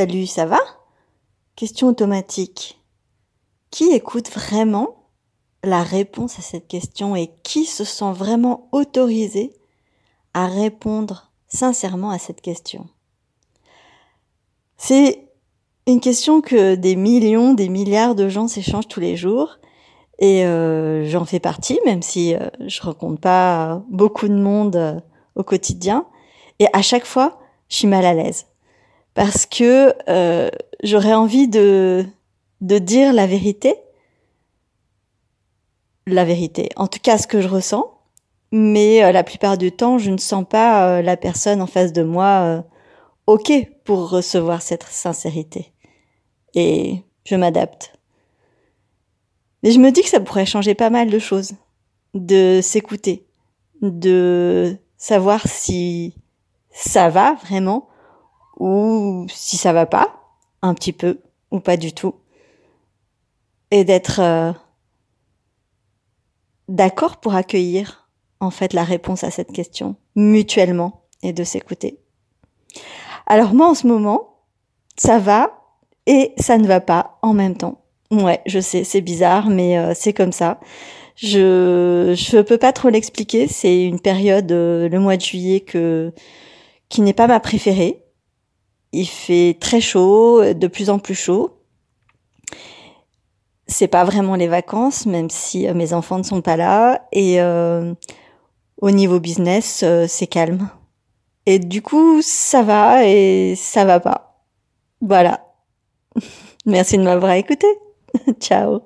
Salut, ça va? Question automatique. Qui écoute vraiment la réponse à cette question et qui se sent vraiment autorisé à répondre sincèrement à cette question? C'est une question que des millions, des milliards de gens s'échangent tous les jours et euh, j'en fais partie, même si euh, je rencontre pas beaucoup de monde euh, au quotidien. Et à chaque fois, je suis mal à l'aise parce que euh, j'aurais envie de de dire la vérité, la vérité. En tout cas, ce que je ressens. Mais euh, la plupart du temps, je ne sens pas euh, la personne en face de moi ok pour recevoir cette sincérité. Et je m'adapte. Mais je me dis que ça pourrait changer pas mal de choses. De s'écouter. De savoir si ça va vraiment ou si ça va pas, un petit peu ou pas du tout. Et d'être euh, d'accord pour accueillir en fait la réponse à cette question mutuellement et de s'écouter. Alors moi en ce moment, ça va et ça ne va pas en même temps. Ouais, je sais, c'est bizarre, mais euh, c'est comme ça. Je je peux pas trop l'expliquer. C'est une période, euh, le mois de juillet, que qui n'est pas ma préférée. Il fait très chaud, de plus en plus chaud. C'est pas vraiment les vacances, même si euh, mes enfants ne sont pas là. Et euh, au niveau business, c'est calme. Et du coup, ça va et ça va pas. Voilà. Merci de m'avoir écouté. Ciao